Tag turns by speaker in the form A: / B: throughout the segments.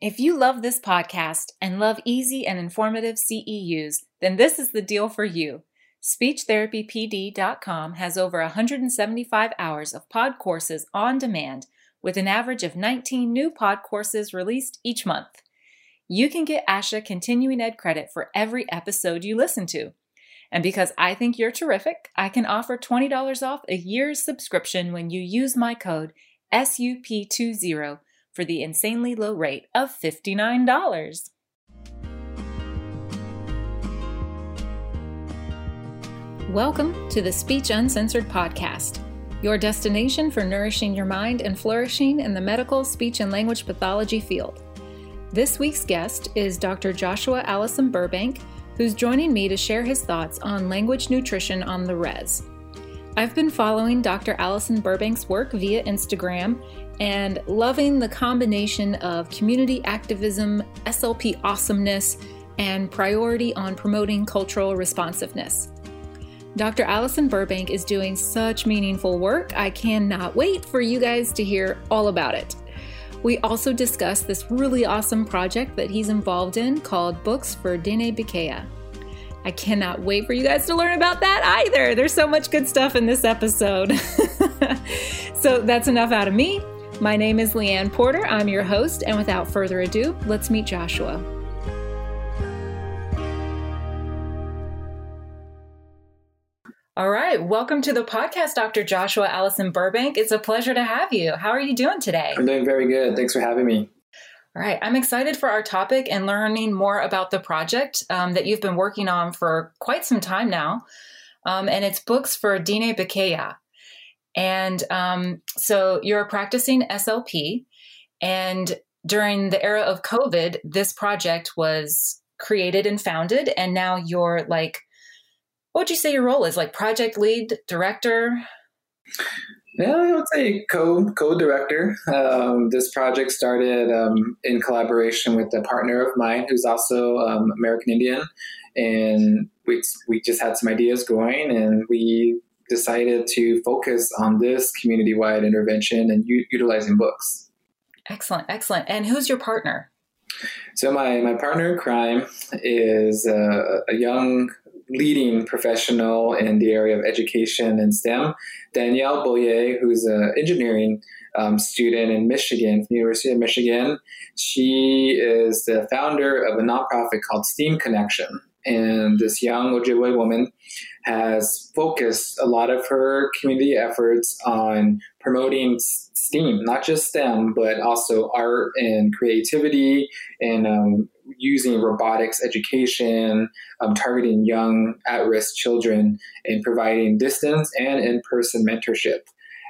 A: If you love this podcast and love easy and informative CEUs, then this is the deal for you. SpeechTherapyPD.com has over 175 hours of pod courses on demand with an average of 19 new pod courses released each month. You can get ASHA continuing ed credit for every episode you listen to. And because I think you're terrific, I can offer $20 off a year's subscription when you use my code SUP20 for the insanely low rate of $59. Welcome to the Speech Uncensored podcast, your destination for nourishing your mind and flourishing in the medical, speech, and language pathology field. This week's guest is Dr. Joshuaa Allison Burbank, who's joining me to share his thoughts on language nutrition on the res. I've been following Dr. Allison Burbank's work via Instagram and loving the combination of community activism, SLP awesomeness, and priority on promoting cultural responsiveness. Dr. Allison Burbank is doing such meaningful work. I cannot wait for you guys to hear all about it. We also discuss this really awesome project that he's involved in called Books for Diné Bikéyah. I cannot wait for you guys to learn about that either. There's so much good stuff in this episode. so that's enough out of me. My name is Leanne Porter. I'm your host, and without further ado, let's meet Joshuaa. All right. Welcome to the podcast, Dr. Joshuaa Allison Burbank. It's a pleasure to have you. How are you doing today?
B: I'm doing very good. Thanks for having me.
A: All right. I'm excited for our topic and learning more about the project um, that you've been working on for quite some time now. Um, and it's books for Diné Bikéyah. And um, so you're a practicing SLP. And during the era of COVID, this project was created and founded. And now you're like what would you say your role is? Like project lead, director?
B: Yeah, I would say co co director. Um, this project started um, in collaboration with a partner of mine who's also um, American Indian, and we we just had some ideas going, and we decided to focus on this community wide intervention and u- utilizing books.
A: Excellent, excellent. And who's your partner?
B: So my my partner in crime is a, a young leading professional in the area of education and STEM, Danielle Boyer, who's an engineering um, student in Michigan, from the University of Michigan. She is the founder of a nonprofit called STEAM Connection. And this young Ojibwe woman has focused a lot of her community efforts on promoting STEAM, not just STEM, but also art and creativity and um, using robotics education, um, targeting young at risk children, and providing distance and in person mentorship.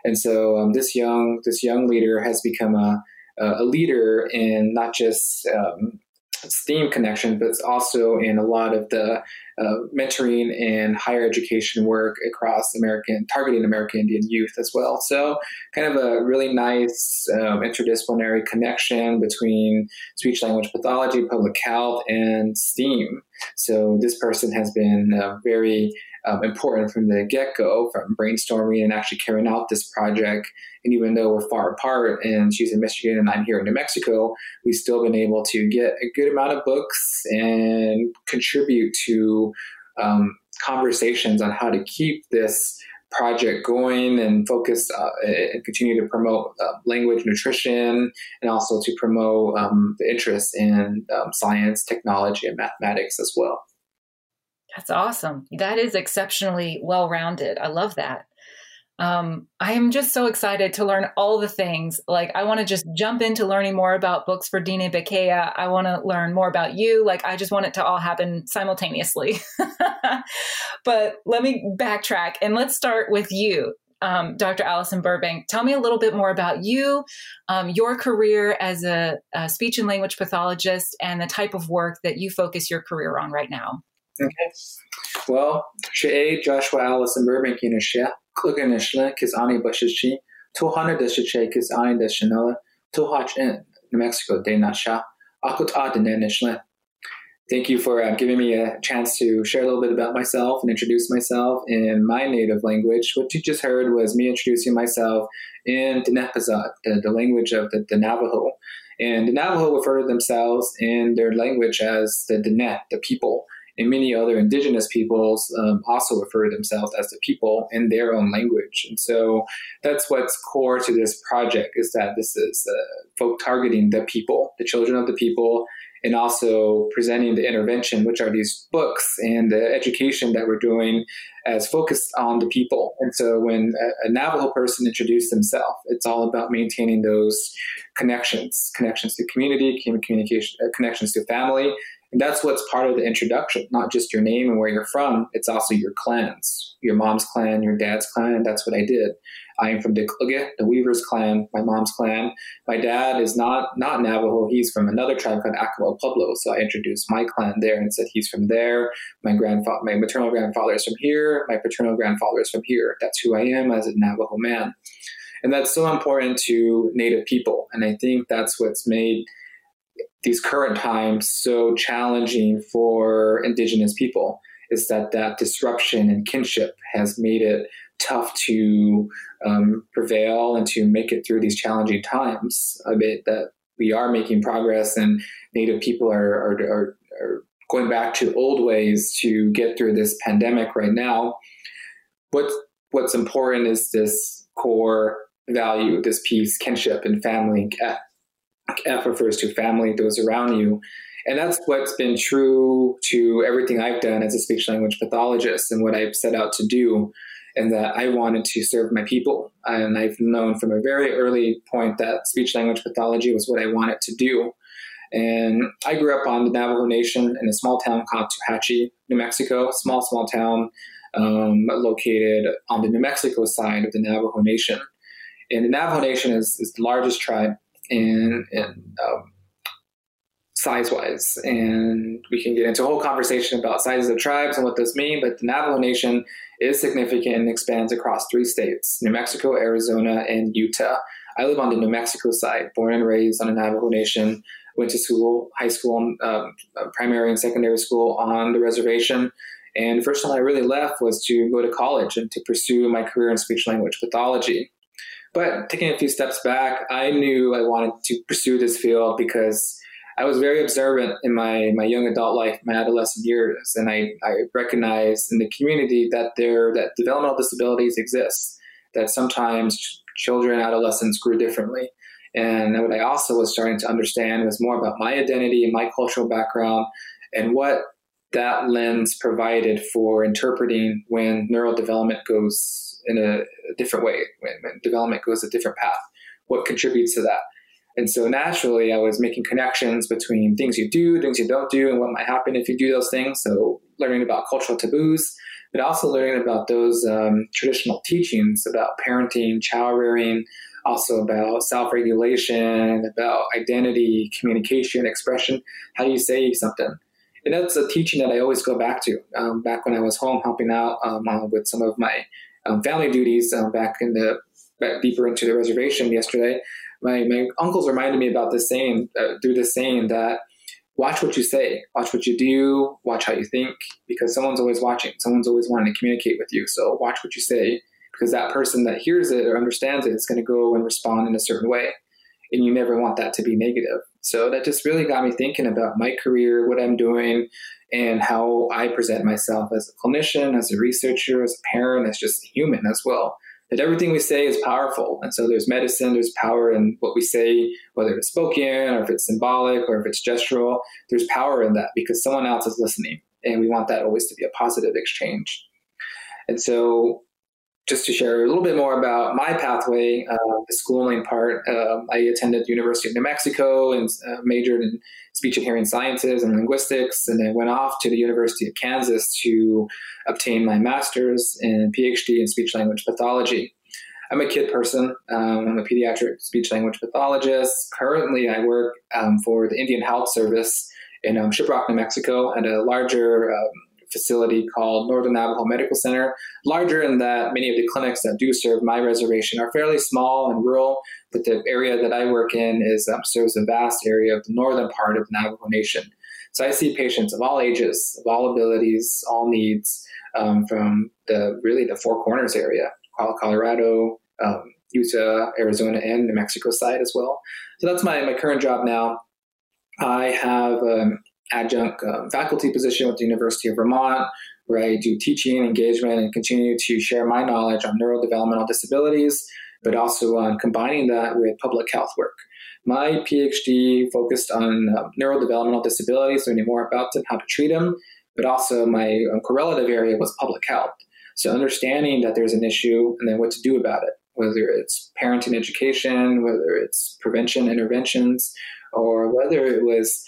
B: And so um, this young this young leader has become a, a leader in not just um, STEAM connection, but it's also in a lot of the uh, mentoring and higher education work across American, targeting American Indian youth as well. So, kind of a really nice um, interdisciplinary connection between speech language pathology, public health, and STEAM. So, this person has been uh, very um, important from the get go, from brainstorming and actually carrying out this project. And even though we're far apart and she's in Michigan and I'm here in New Mexico, we've still been able to get a good amount of books and contribute to um, conversations on how to keep this project going and focus uh, and continue to promote uh, language nutrition and also to promote um, the interest in um, science, technology, and mathematics as well.
A: That's awesome. That is exceptionally well rounded. I love that. Um, I am just so excited to learn all the things. Like, I want to just jump into learning more about books for Diné Bikéyah. I want to learn more about you. Like, I just want it to all happen simultaneously. but let me backtrack and let's start with you, um, Dr. Allison Burbank. Tell me a little bit more about you, um, your career as a, a speech and language pathologist, and the type of work that you focus your career on right now.
B: Okay. Well, she Joshuaa Allison Burbank in a share. Klugan Ishla, Kis Ani Bashichi, Tuhana Deshiche, Kis Ani Deshanella, Tuhach in New Mexico, De Nasha, Akut Adene Ishla. Thank you for uh, giving me a chance to share a little bit about myself and introduce myself in my native language. What you just heard was me introducing myself in Diné Bizaad, the, the language of the, the Navajo. And the Navajo refer to themselves in their language as the Diné, the people. And many other indigenous peoples um, also refer to themselves as the people in their own language. And so that's what's core to this project is that this is uh, folk targeting the people, the children of the people, and also presenting the intervention, which are these books and the education that we're doing as focused on the people. And so when a, Navajo person introduces himself, it's all about maintaining those connections, connections to community, communication, uh, connections to family. And that's what's part of the introduction, not just your name and where you're from. It's also your clans, your mom's clan, your dad's clan. That's what I did. I am from Dekluge, the Weavers clan, my mom's clan. My dad is not not Navajo. He's from another tribe called Akawel Pueblo. So I introduced my clan there and said he's from there. My grandfather, my maternal grandfather is from here. My paternal grandfather is from here. That's who I am as a Navajo man. And that's so important to Native people. And I think that's what's made these current times so challenging for Indigenous people is that that disruption and kinship has made it tough to um, prevail and to make it through these challenging times. A bit that we are making progress, and Native people are, are, are, are going back to old ways to get through this pandemic right now. What's what's important is this core value, this piece, kinship and family. F refers to family, those around you. And that's what's been true to everything I've done as a speech language pathologist and what I've set out to do and that I wanted to serve my people. And I've known from a very early point that speech language pathology was what I wanted to do. And I grew up on the Navajo Nation in a small town called Tohatchi, New Mexico, small, small town um, located on the New Mexico side of the Navajo Nation. And the Navajo Nation is, is the largest tribe in, in um, size wise. And we can get into a whole conversation about sizes of tribes and what those mean, but the Navajo Nation is significant and expands across three states New Mexico, Arizona, and Utah. I live on the New Mexico side, born and raised on a Navajo Nation, went to school, high school, um, primary and secondary school on the reservation. And the first time I really left was to go to college and to pursue my career in speech language pathology. But taking a few steps back, I knew I wanted to pursue this field because I was very observant in my, my young adult life, my adolescent years, and I, I recognized in the community that there that developmental disabilities exist, that sometimes children, adolescents grew differently. And what I also was starting to understand was more about my identity and my cultural background and what that lens provided for interpreting when neural development goes in a, different way, when, when development goes a different path, what contributes to that. And so naturally, I was making connections between things you do, things you don't do, and what might happen if you do those things. So learning about cultural taboos, but also learning about those um, traditional teachings about parenting, child rearing, also about self regulation, about identity, communication, expression. How do you say something? And that's a teaching that I always go back to. Um, back when I was home helping out um, with some of my um, family duties um, back in the back deeper into the reservation yesterday, my, my uncles reminded me about this saying, uh, through this saying that watch what you say, watch what you do, watch how you think, because someone's always watching. Someone's always wanting to communicate with you. So watch what you say, because that person that hears it or understands it is going to go and respond in a certain way. And you never want that to be negative. So that just really got me thinking about my career, what I'm doing, and how I present myself as a clinician, as a researcher, as a parent, as just a human as well that everything we say is powerful. And so there's medicine, there's power in what we say, whether it's spoken or if it's symbolic or if it's gestural. There's power in that because someone else is listening. And we want that always to be a positive exchange. And so just to share a little bit more about my pathway, uh, the schooling part, um, I attended University of New Mexico and uh, majored in speech and hearing sciences and linguistics, and then went off to the University of Kansas to obtain my master's and PhD in speech language pathology. I'm a kid person. Um, I'm a pediatric speech language pathologist. Currently, I work um, for the Indian Health Service in um, Shiprock, New Mexico, at a larger um, facility called Northern Navajo Medical Center. Larger in that many of the clinics that do serve my reservation are fairly small and rural, but the area that I work in is um, serves a vast area of the northern part of the Navajo Nation. So I see patients of all ages, of all abilities, all needs, um, from the really the Four Corners area, Colorado, um, Utah, Arizona, and New Mexico side as well. So that's my, my current job now. I have an adjunct um, faculty position with the University of Vermont, where I do teaching, and engagement, and continue to share my knowledge on neurodevelopmental disabilities, but also on combining that with public health work. My PhD focused on um, neurodevelopmental disabilities, learning more about them, how to treat them, but also my um, correlative area was public health. So understanding that there's an issue and then what to do about it, whether it's parenting education, whether it's prevention interventions, or whether it was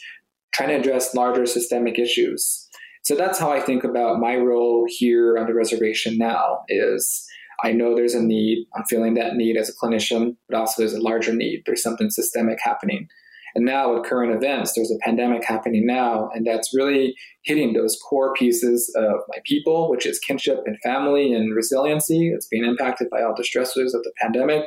B: trying to address larger systemic issues. So that's how I think about my role here on the reservation now is I know there's a need. I'm feeling that need as a clinician, but also there's a larger need. There's something systemic happening. And now with current events, there's a pandemic happening now, and that's really hitting those core pieces of my people, which is kinship and family and resiliency. It's being impacted by all the stressors of the pandemic.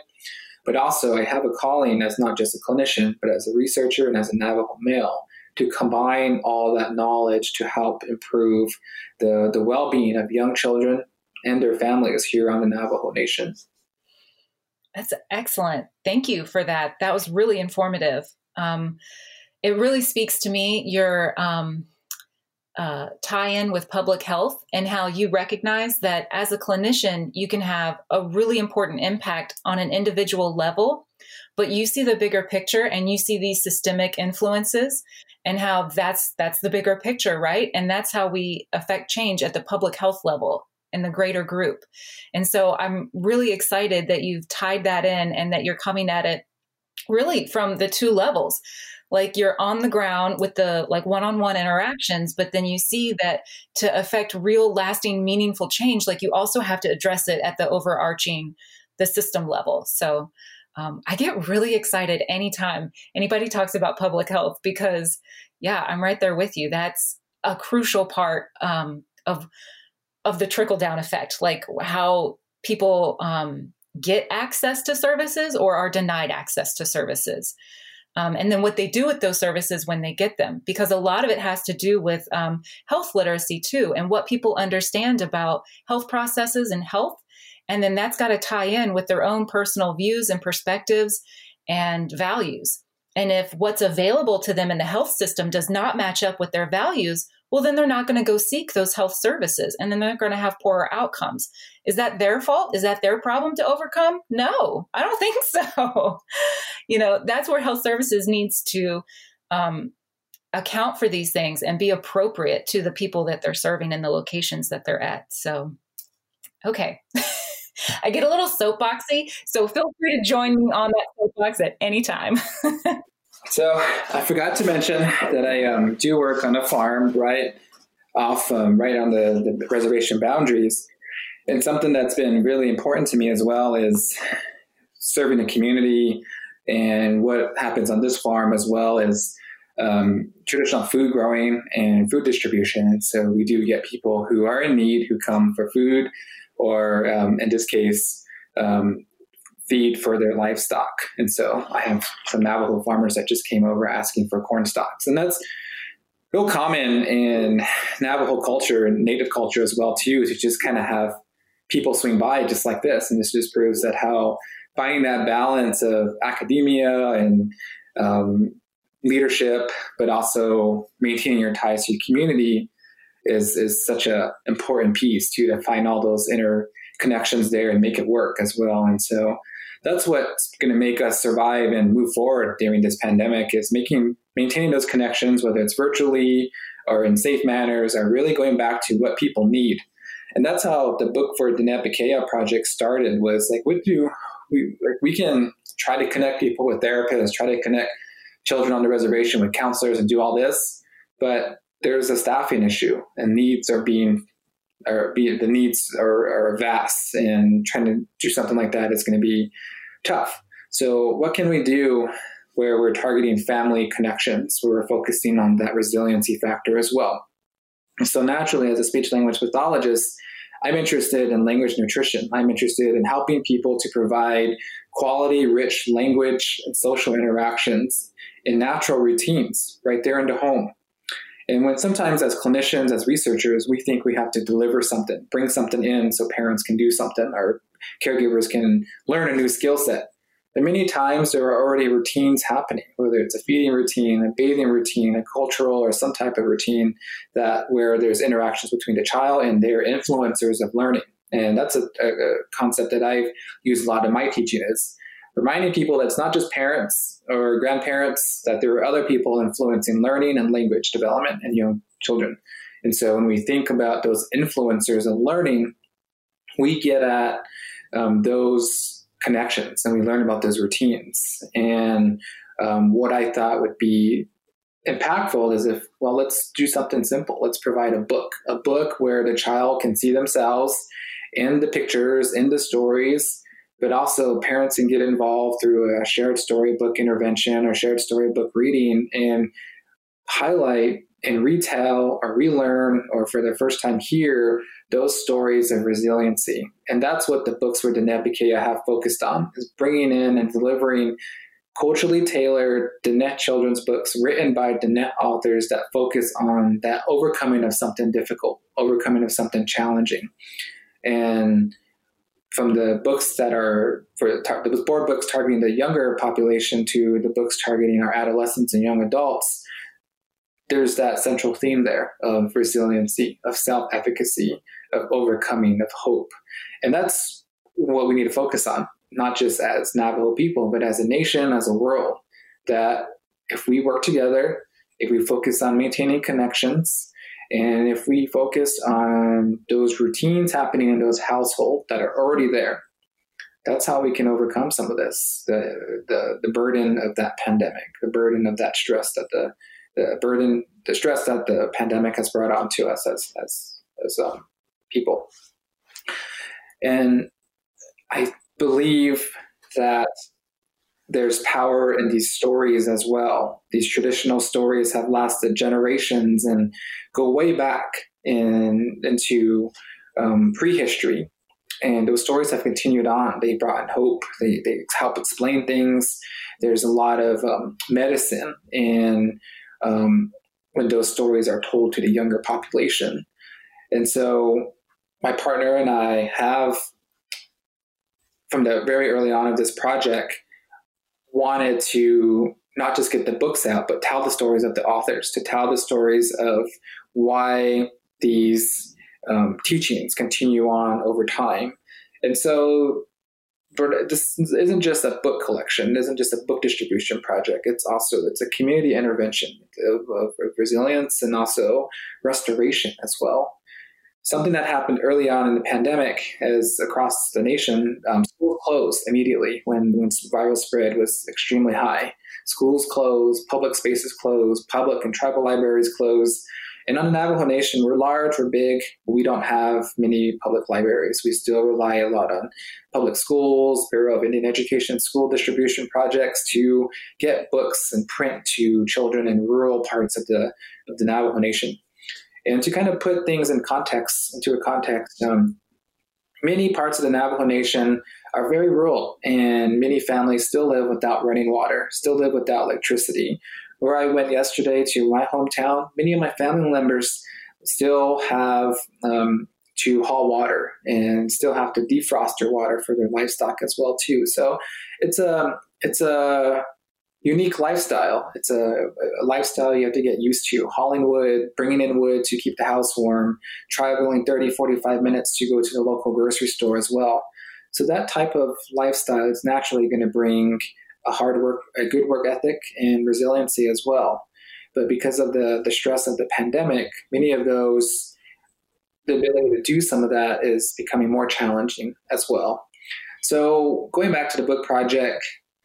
B: But also, I have a calling as not just a clinician, but as a researcher and as a Navajo male to combine all that knowledge to help improve the, the well being of young children and their families here on the Navajo Nation.
A: That's excellent. Thank you for that. That was really informative. Um, it really speaks to me your um, uh, tie in with public health and how you recognize that as a clinician, you can have a really important impact on an individual level, but you see the bigger picture and you see these systemic influences and how that's that's the bigger picture, right? And that's how we affect change at the public health level in the greater group. And so I'm really excited that you've tied that in and that you're coming at it really from the two levels like you're on the ground with the like one-on-one interactions but then you see that to affect real lasting meaningful change like you also have to address it at the overarching the system level so um, i get really excited anytime anybody talks about public health because yeah i'm right there with you that's a crucial part um, of of the trickle down effect like how people um, get access to services or are denied access to services. Um, and then what they do with those services when they get them, because a lot of it has to do with um, health literacy too, and what people understand about health processes and health. And then that's got to tie in with their own personal views and perspectives and values. And if what's available to them in the health system does not match up with their values, well, then they're not going to go seek those health services and then they're going to have poorer outcomes. Is that their fault? Is that their problem to overcome? No, I don't think so. you know, that's where health services needs to um, account for these things and be appropriate to the people that they're serving in the locations that they're at. So, okay. I get a little soapboxy, so feel free to join me on that soapbox at any time.
B: So I forgot to mention that I um, do work on a farm right off, um, right on the, the reservation boundaries. And something that's been really important to me as well is serving the community and what happens on this farm as well as um, traditional food growing and food distribution. So we do get people who are in need who come for food, or um, in this case, um, feed for their livestock. And so I have some Navajo farmers that just came over asking for corn stalks. And that's real common in Navajo culture and native culture as well too, is to just kind of have people swing by just like this. And this just proves that how finding that balance of academia and um, leadership, but also maintaining your ties to your community is is such a important piece too to find all those inner connections there and make it work as well. And so that's what's going to make us survive and move forward during this pandemic is making maintaining those connections, whether it's virtually or in safe manners, are really going back to what people need. And that's how the book for Diné Bikéyah project started was like, what do we, we can try to connect people with therapists, try to connect children on the reservation with counselors and do all this, but there's a staffing issue and needs are being or be the needs are, are vast and trying to do something like that is going to be tough. So what can we do where we're targeting family connections, where we're focusing on that resiliency factor as well? So naturally, as a speech language pathologist, I'm interested in language nutrition. I'm interested in helping people to provide quality, rich language and social interactions in natural routines right there in the home. And when sometimes as clinicians, as researchers, we think we have to deliver something, bring something in so parents can do something or caregivers can learn a new skill set. But many times there are already routines happening, whether it's a feeding routine, a bathing routine, a cultural or some type of routine that where there's interactions between the child and their influencers of learning. And that's a, a concept that I've used a lot in my teaching is reminding people that it's not just parents or grandparents, that there are other people influencing learning and language development in young children. And so when we think about those influencers of learning, we get at um, those connections and we learn about those routines. And um, what I thought would be impactful is if, well, let's do something simple. Let's provide a book, a book where the child can see themselves in the pictures, in the stories, but also parents can get involved through a shared storybook intervention or shared storybook reading and highlight and retell or relearn or for the first time hear those stories of resiliency. And that's what the books with Diné Bikéyah have focused on, is bringing in and delivering culturally tailored Diné children's books written by Diné authors that focus on that overcoming of something difficult, overcoming of something challenging. And from the books that are for the board books targeting the younger population to the books targeting our adolescents and young adults, there's that central theme there of resiliency, of self efficacy, of overcoming, of hope. And that's what we need to focus on, not just as Navajo people, but as a nation, as a world. That if we work together, if we focus on maintaining connections, and if we focus on those routines happening in those households that are already there, that's how we can overcome some of this the, the, the burden of that pandemic, the burden of that stress that the, the burden, the stress that the pandemic has brought on to us as, as, as um, people. And I believe that there's power in these stories as well. These traditional stories have lasted generations and go way back in, into um, prehistory. And those stories have continued on. They brought in hope. They, they help explain things. There's a lot of um, medicine in um, when those stories are told to the younger population. And so my partner and I have, from the very early on of this project, wanted to not just get the books out, but tell the stories of the authors, to tell the stories of why these um, teachings continue on over time. And so this isn't just a book collection, it isn't just a book distribution project. It's also it's a community intervention of, of, of resilience and also restoration as well something that happened early on in the pandemic as across the nation um, schools closed immediately when, when viral spread was extremely high. Schools closed public spaces closed public and tribal libraries closed. And on the navajo nation we're large we're big we don't have many public libraries. We still rely a lot on public schools bureau of indian education school distribution projects to get books and print to children in rural parts of the, of the navajo nation and to kind of put things in context, into a context, um, many parts of the Navajo Nation are very rural, and many families still live without running water, still live without electricity. Where I went yesterday to my hometown, many of my family members still have um, to haul water and still have to defrost their water for their livestock as well too. So it's a it's a unique lifestyle. It's a, a, lifestyle you have to get used to. Hauling wood, bringing in wood to keep the house warm, traveling 30, 45 minutes to go to the local grocery store as well. So that type of lifestyle is naturally going to bring a hard work, a good work ethic and resiliency as well. But because of the, the stress of the pandemic, many of those, the ability to do some of that is becoming more challenging as well. So going back to the book project,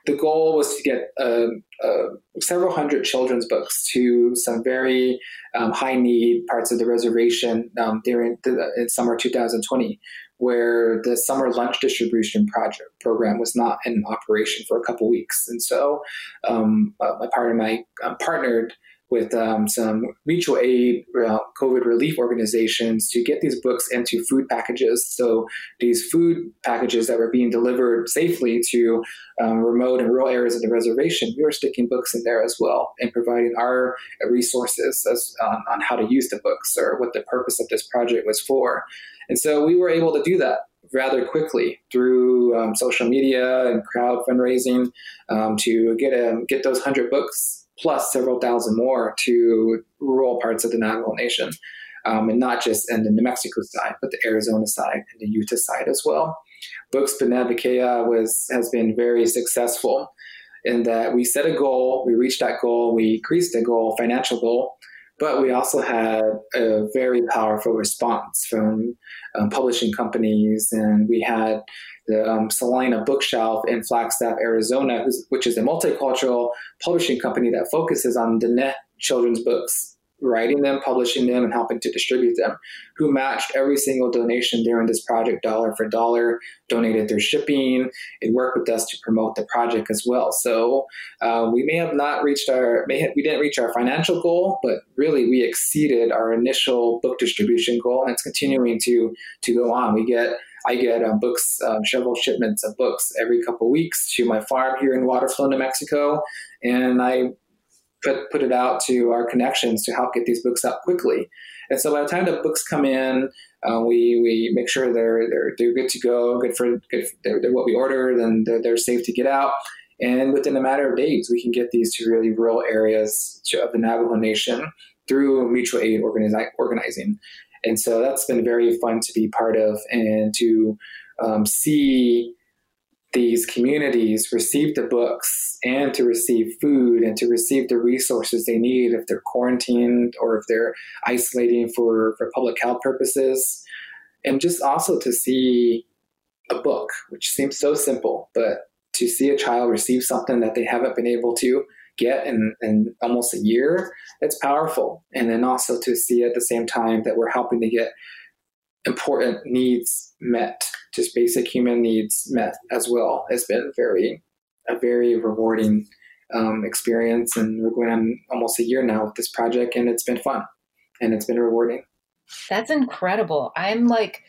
B: the goal was to get uh, uh, several hundred children's books to some very um, high need parts of the reservation um, during the, in summer 2020, where the summer lunch distribution project program was not in operation for a couple weeks, and so um, uh, my partner and I uh, partnered with um, some mutual aid uh, COVID relief organizations to get these books into food packages. So these food packages that were being delivered safely to um, remote and rural areas of the reservation, we were sticking books in there as well and providing our resources as, um, on how to use the books or what the purpose of this project was for. And so we were able to do that rather quickly through um, social media and crowd fundraising um, to get a, get those hundred books plus several thousand more to rural parts of the Navajo Nation. Um, and not just in the New Mexico side, but the Arizona side and the Utah side as well. Books Diné Bikéyah was has been very successful in that we set a goal, we reached that goal, we increased the goal, financial goal, but we also had a very powerful response from um, publishing companies, and we had the um, Salina Bookshelf in Flagstaff, Arizona, which is a multicultural publishing company that focuses on Diné children's books, writing them, publishing them, and helping to distribute them, who matched every single donation during this project dollar for dollar, donated their shipping, and worked with us to promote the project as well. So uh, we may have not reached our, may have, we didn't reach our financial goal, but really we exceeded our initial book distribution goal, and it's continuing to to go on. We get I get um, books, um, several shipments of books every couple weeks to my farm here in Waterflow, New Mexico, and I put put it out to our connections to help get these books out quickly. And so by the time the books come in, uh, we we make sure they're they're they're good to go, good for good. For, they're, they're, what we ordered, and they're, they're, safe to get out. And within a matter of days, we can get these to really rural areas of the Navajo Nation through mutual aid organizi- organizing. And so that's been very fun to be part of and to um, see these communities receive the books and to receive food and to receive the resources they need if they're quarantined or if they're isolating for, for public health purposes. And just also to see a book, which seems so simple, but to see a child receive something that they haven't been able to get in, in almost a year, it's powerful. And then also to see at the same time that we're helping to get important needs met, just basic human needs met as well, has been very, a very rewarding um, experience. And we're going on almost a year now with this project, and it's been fun and it's been rewarding.
A: That's incredible. I'm like,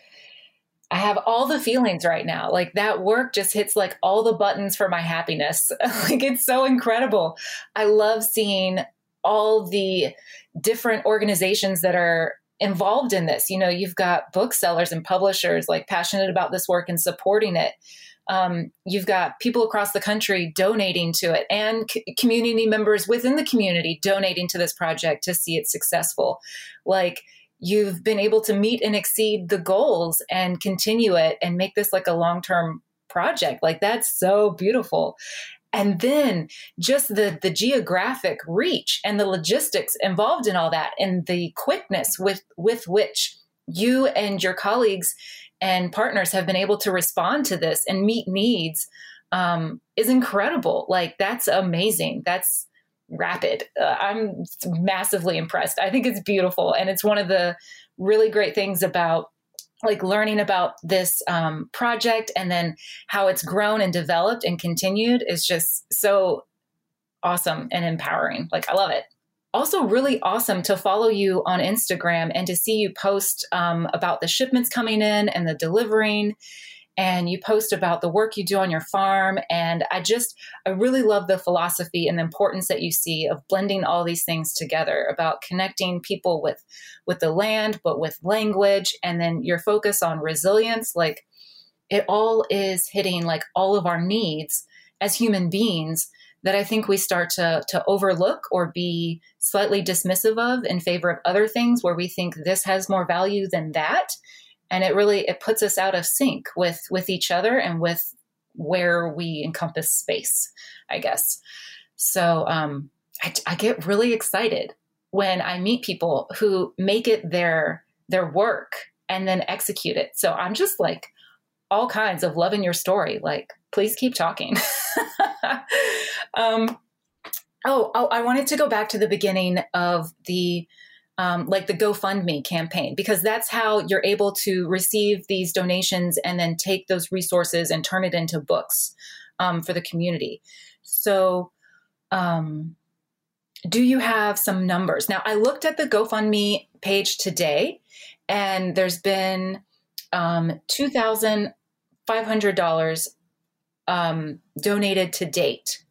A: I have all the feelings right now. Like that work just hits like all the buttons for my happiness. like it's so incredible. I love seeing all the different organizations that are involved in this. You know, you've got booksellers and publishers like passionate about this work and supporting it. Um, you've got people across the country donating to it and c- community members within the community donating to this project to see it successful. Like, you've been able to meet and exceed the goals and continue it and make this like a long term project. Like that's so beautiful. And then just the the geographic reach and the logistics involved in all that and the quickness with with which you and your colleagues and partners have been able to respond to this and meet needs um, is incredible. Like that's amazing. That's rapid. Uh, I'm massively impressed. I think it's beautiful. And it's one of the really great things about like learning about this um, project and then how it's grown and developed and continued is just so awesome and empowering. Like, I love it. Also, really awesome to follow you on Instagram and to see you post um, about the shipments coming in and the delivering and you post about the work you do on your farm. And I just, I really love the philosophy and the importance that you see of blending all these things together about connecting people with, with the land, but with language, and then your focus on resilience. Like it all is hitting like all of our needs as human beings that I think we start to to overlook or be slightly dismissive of in favor of other things where we think this has more value than that and it really it puts us out of sync with with each other and with where we encompass space i guess. So um, I, I get really excited when i meet people who make it their their work and then execute it. So i'm just like all kinds of loving your story. Like please keep talking. Um, oh, oh i wanted to go back to the beginning of the um, like the GoFundMe campaign, because that's how you're able to receive these donations and then take those resources and turn it into books um, for the community. So, um, do you have some numbers? Now, I looked at the GoFundMe page today, and there's been um, $2,500 um, donated to date.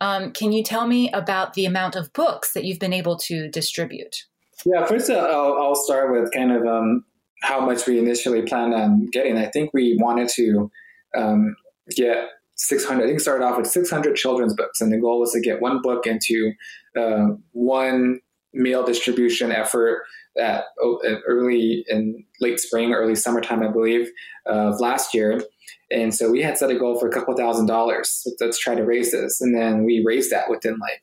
A: Um, can you tell me about the amount of books that you've been able to distribute?
B: Yeah, first uh, I'll, I'll start with kind of um, how much we initially planned on getting. I think we wanted to um, get 600, I think started off with 600 children's books, and the goal was to get one book into uh, one mail distribution effort oh, at early in late spring, early summertime, I believe, of last year. And so we had set a goal for a couple thousand dollars. Let's try to raise this. And then we raised that within like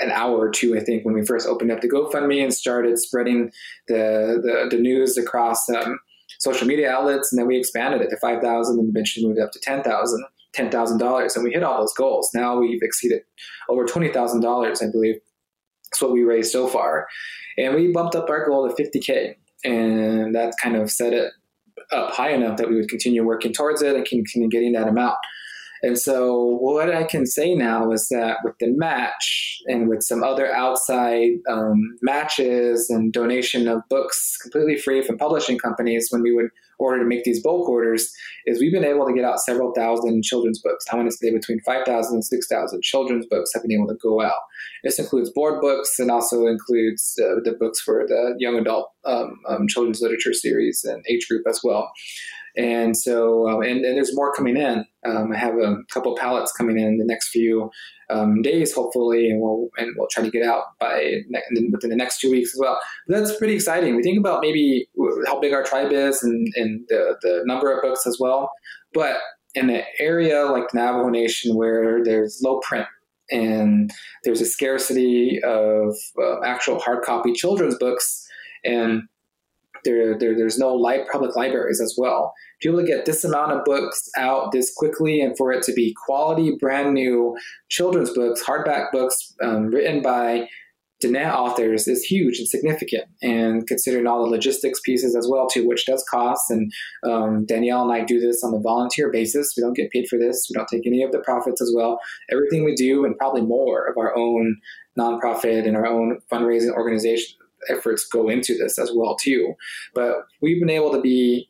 B: an hour or two, I think, when we first opened up the GoFundMe and started spreading the, the, the news across um, social media outlets. And then we expanded it to 5,000 and eventually moved up to 10,000. $10,000 and we hit all those goals. Now we've exceeded over $20,000, I believe. That's what we raised so far. And we bumped up our goal to 50K. And that kind of set it up high enough that we would continue working towards it and continue getting that amount. And so, what I can say now is that with the match and with some other outside um, matches and donation of books completely free from publishing companies, when we would order to make these bulk orders, is we've been able to get out several thousand children's books. I want to say between 5,000 and 6,000 children's books have been able to go out. This includes board books and also includes uh, the books for the young adult um, um, children's literature series and age group as well. And so, um, and, and, there's more coming in. Um, I have a couple pallets coming in the next few um, days, hopefully, and we'll and we'll try to get out by ne- within the next two weeks as well. But that's pretty exciting. We think about maybe how big our tribe is and, and the the number of books as well. But in an area like the Navajo Nation where there's low print and there's a scarcity of uh, actual hard copy children's books and there, there, there's no li- public libraries as well. Able to get this amount of books out this quickly and for it to be quality, brand new children's books, hardback books um, written by Diné authors is huge and significant. And considering all the logistics pieces as well, too, which does cost. And um, Danielle and I do this on a volunteer basis. We don't get paid for this. We don't take any of the profits as well. Everything we do, and probably more of our own nonprofit and our own fundraising organization efforts go into this as well too. But we've been able to be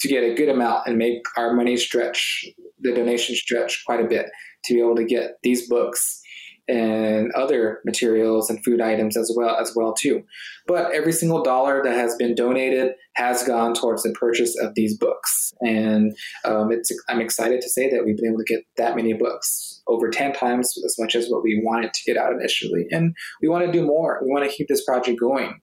B: to get a good amount and make our money stretch, the donation stretch quite a bit to be able to get these books and other materials and food items as well as well too. But every single dollar that has been donated has gone towards the purchase of these books, and um, I'm excited to say that we've been able to get that many books over 10 times as much as what we wanted to get out initially. And we want to do more. We want to keep this project going.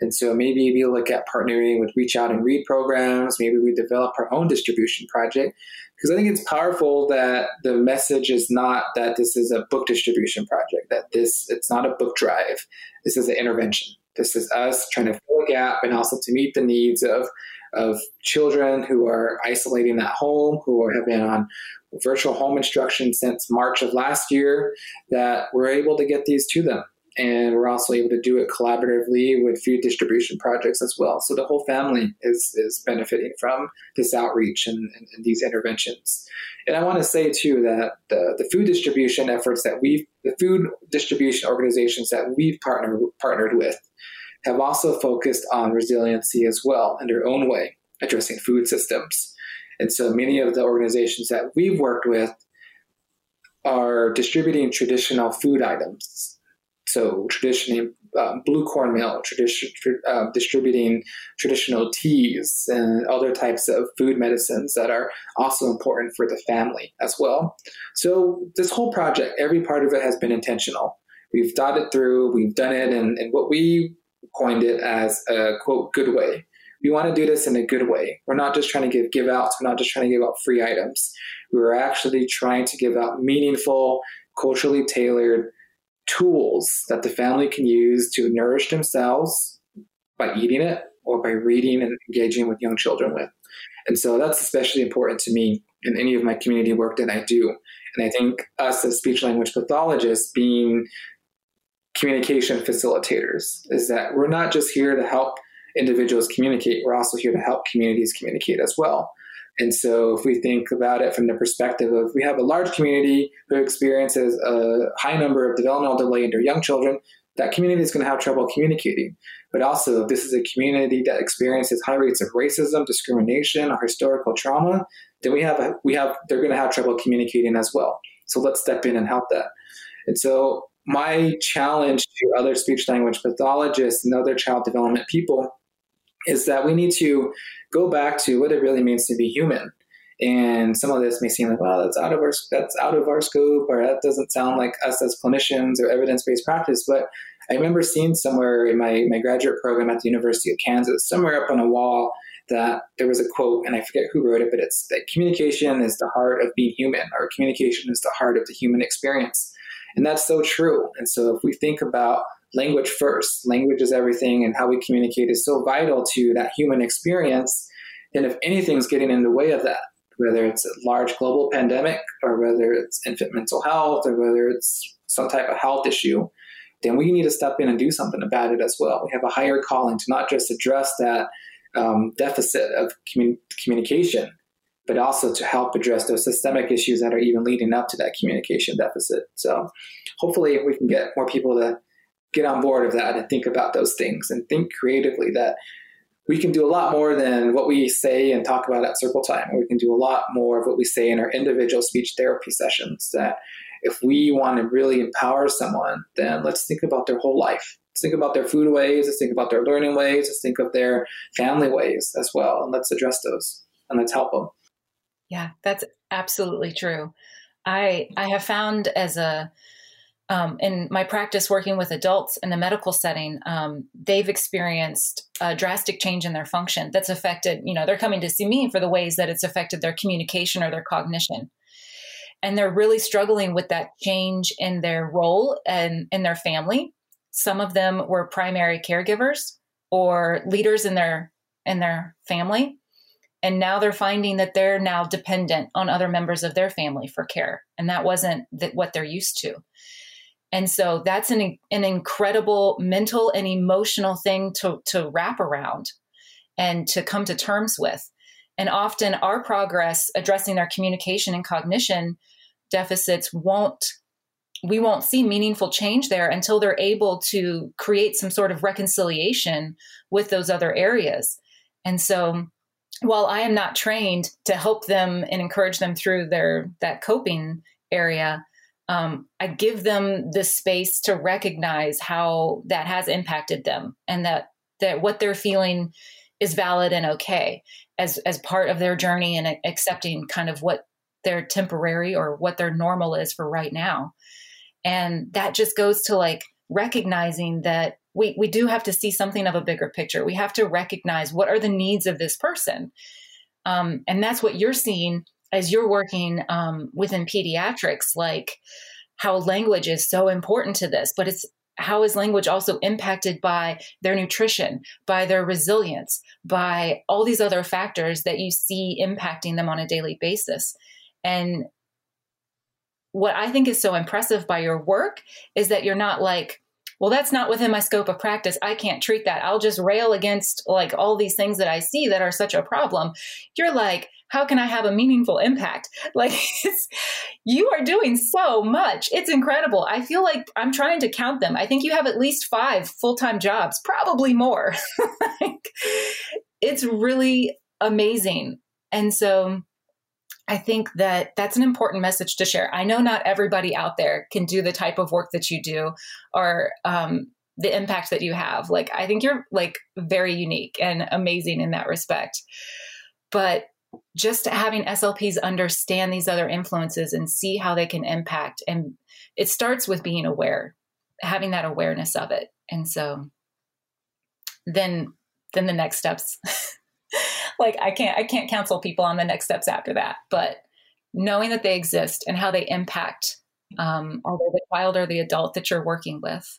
B: And so maybe we look at partnering with Reach Out and Read programs. Maybe we develop our own distribution project because I think it's powerful that the message is not that this is a book distribution project, that this it's not a book drive. This is an intervention. This is us trying to fill a gap and also to meet the needs of of children who are isolating at home, who have been on virtual home instruction since March of last year, that we're able to get these to them and we're also able to do it collaboratively with food distribution projects as well. So the whole family is is benefiting from this outreach and, and, and these interventions. And I want to say too that the, the food distribution efforts that we've the food distribution organizations that we've partnered partnered with have also focused on resiliency as well in their own way, addressing food systems. And so many of the organizations that we've worked with are distributing traditional food items so traditionally, um, blue corn meal, uh, distributing traditional teas and other types of food medicines that are also important for the family as well. So this whole project, every part of it has been intentional. We've thought it through, we've done it, and, and what we coined it as a quote good way. We want to do this in a good way. We're not just trying to give give outs. We're not just trying to give out free items. We're actually trying to give out meaningful, culturally tailored tools that the family can use to nourish themselves by eating it or by reading and engaging with young children with. And so that's especially important to me in any of my community work that I do. And I think us as speech language pathologists being communication facilitators is that we're not just here to help individuals communicate, we're also here to help communities communicate as well. And so, if we think about it from the perspective of we have a large community who experiences a high number of developmental delay in their young children, that community is going to have trouble communicating. But also, if this is a community that experiences high rates of racism, discrimination, or historical trauma, then we have we have they're going to have trouble communicating as well. So let's step in and help that. And so my challenge to other speech language pathologists and other child development people is that we need to go back to what it really means to be human. And some of this may seem like, well, that's out of our that's out of our scope, or that doesn't sound like us as clinicians or evidence-based practice. But I remember seeing somewhere in my, my graduate program at the University of Kansas, somewhere up on a wall, that there was a quote, and I forget who wrote it, but it's that communication is the heart of being human, or communication is the heart of the human experience. And that's so true. And so if we think about language first, language is everything, and how we communicate is so vital to that human experience, then if anything's getting in the way of that, whether it's a large global pandemic or whether it's infant mental health or whether it's some type of health issue, then we need to step in and do something about it as well. We have a higher calling to not just address that um, deficit of commun- communication, but also to help address those systemic issues that are even leading up to that communication deficit. So hopefully we can get more people to get on board of that and think about those things and think creatively that we can do a lot more than what we say and talk about at circle time. We can do a lot more of what we say in our individual speech therapy sessions that if we want to really empower someone, then let's think about their whole life. Let's think about their food ways, let's think about their learning ways, let's think of their family ways as well, and let's address those and let's help them.
A: Yeah, that's absolutely true. I I have found as a um, in my practice working with adults in the medical setting, um, they've experienced a drastic change in their function that's affected, you know, they're coming to see me for the ways that it's affected their communication or their cognition. And they're really struggling with that change in their role and in their family. Some of them were primary caregivers or leaders in their in their family. And now they're finding that they're now dependent on other members of their family for care. And that wasn't what they're used to. And so that's an, an incredible mental and emotional thing to, to wrap around and to come to terms with. And often our progress addressing their communication and cognition deficits won't we won't see meaningful change there until they're able to create some sort of reconciliation with those other areas. And so while I am not trained to help them and encourage them through their that coping area, um, I give them the space to recognize how that has impacted them and that that what they're feeling is valid and okay as as part of their journey and accepting kind of what their temporary or what their normal is for right now. And that just goes to like recognizing that we we do have to see something of a bigger picture. We have to recognize what are the needs of this person. Um, and that's what you're seeing as you're working um, within pediatrics, like how language is so important to this, but it's how is language also impacted by their nutrition, by their resilience, by all these other factors that you see impacting them on a daily basis. And what I think is so impressive by your work is that you're not like, well, that's not within my scope of practice. I can't treat that. I'll just rail against like all these things that I see that are such a problem. You're like, how can I have a meaningful impact? Like you are doing so much. It's incredible. I feel like I'm trying to count them. I think you have at least five full-time jobs, probably more. like, it's really amazing. And so I think that that's an important message to share. I know not everybody out there can do the type of work that you do or um, the impact that you have. Like, I think you're like very unique and amazing in that respect. But just having SLPs understand these other influences and see how they can impact. And it starts with being aware, having that awareness of it. And so then then the next steps like I can't I can't counsel people on the next steps after that. But knowing that they exist and how they impact um, either the child or the adult that you're working with,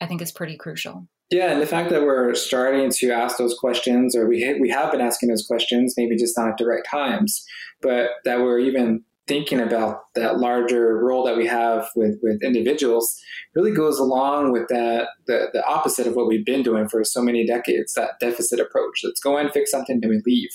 A: I think is pretty crucial.
B: Yeah, and the fact that we're starting to ask those questions, or we we have been asking those questions, maybe just not at the right times, but that we're even thinking about that larger role that we have with, with individuals really goes along with that the, the opposite of what we've been doing for so many decades that deficit approach. Let's go in fix something and we leave.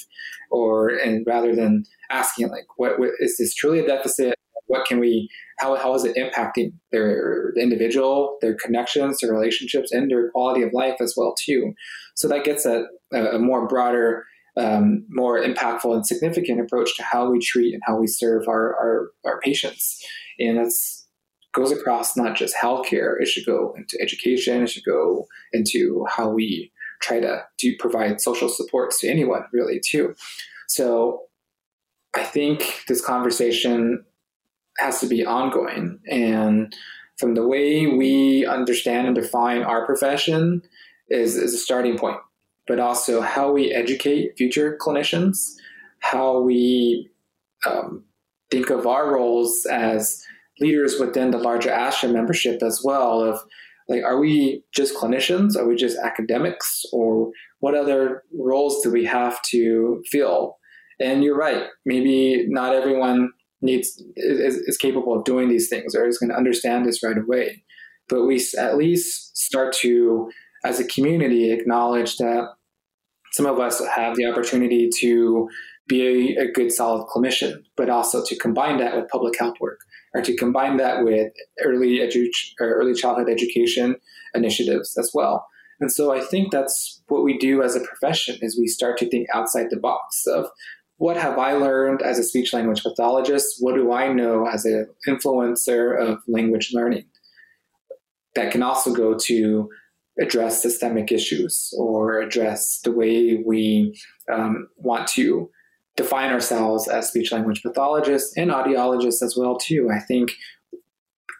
B: Or and rather than asking like what, what is this truly a deficit what can we how, how is it impacting their the individual their connections their relationships and their quality of life as well too so that gets a, a more broader um, more impactful and significant approach to how we treat and how we serve our, our, our patients. And that's goes across not just healthcare, it should go into education, it should go into how we try to do provide social supports to anyone really too. So I think this conversation has to be ongoing and from the way we understand and define our profession is, is a starting point but also how we educate future clinicians, how we um, think of our roles as leaders within the larger ASHA membership as well. Of like, are we just clinicians? Are we just academics? Or what other roles do we have to fill? And you're right. Maybe not everyone needs is, is capable of doing these things or is going to understand this right away. But we at least start to, as a community, acknowledge that some of us have the opportunity to be a, a, good solid clinician, but also to combine that with public health work or to combine that with early edu- early childhood education initiatives as well. And so I think that's what we do as a profession is we start to think outside the box of what have I learned as a speech language pathologist? What do I know as an influencer of language learning? That can also go to address systemic issues or address the way we um, want to define ourselves as speech language pathologists and audiologists as well too i think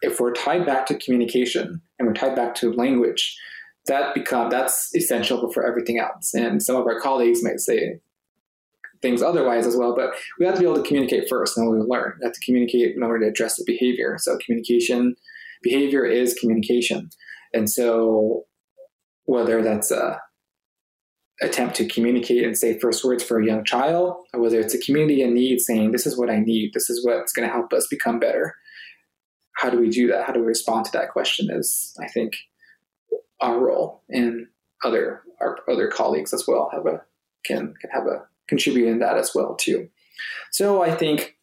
B: if we're tied back to communication and we're tied back to language that become that's essential for everything else and some of our colleagues might say things otherwise as well but we have to be able to communicate first and then we learn we have to communicate in order to address the behavior so communication behavior is communication and so whether that's a attempt to communicate and say first words for a young child, or whether it's a community in need saying, This is what I need, this is what's going to help us become better. How do we do that? How do we respond to that question is, I think, our role and other our other colleagues as well have a can can have a contribute in that as well too. So I think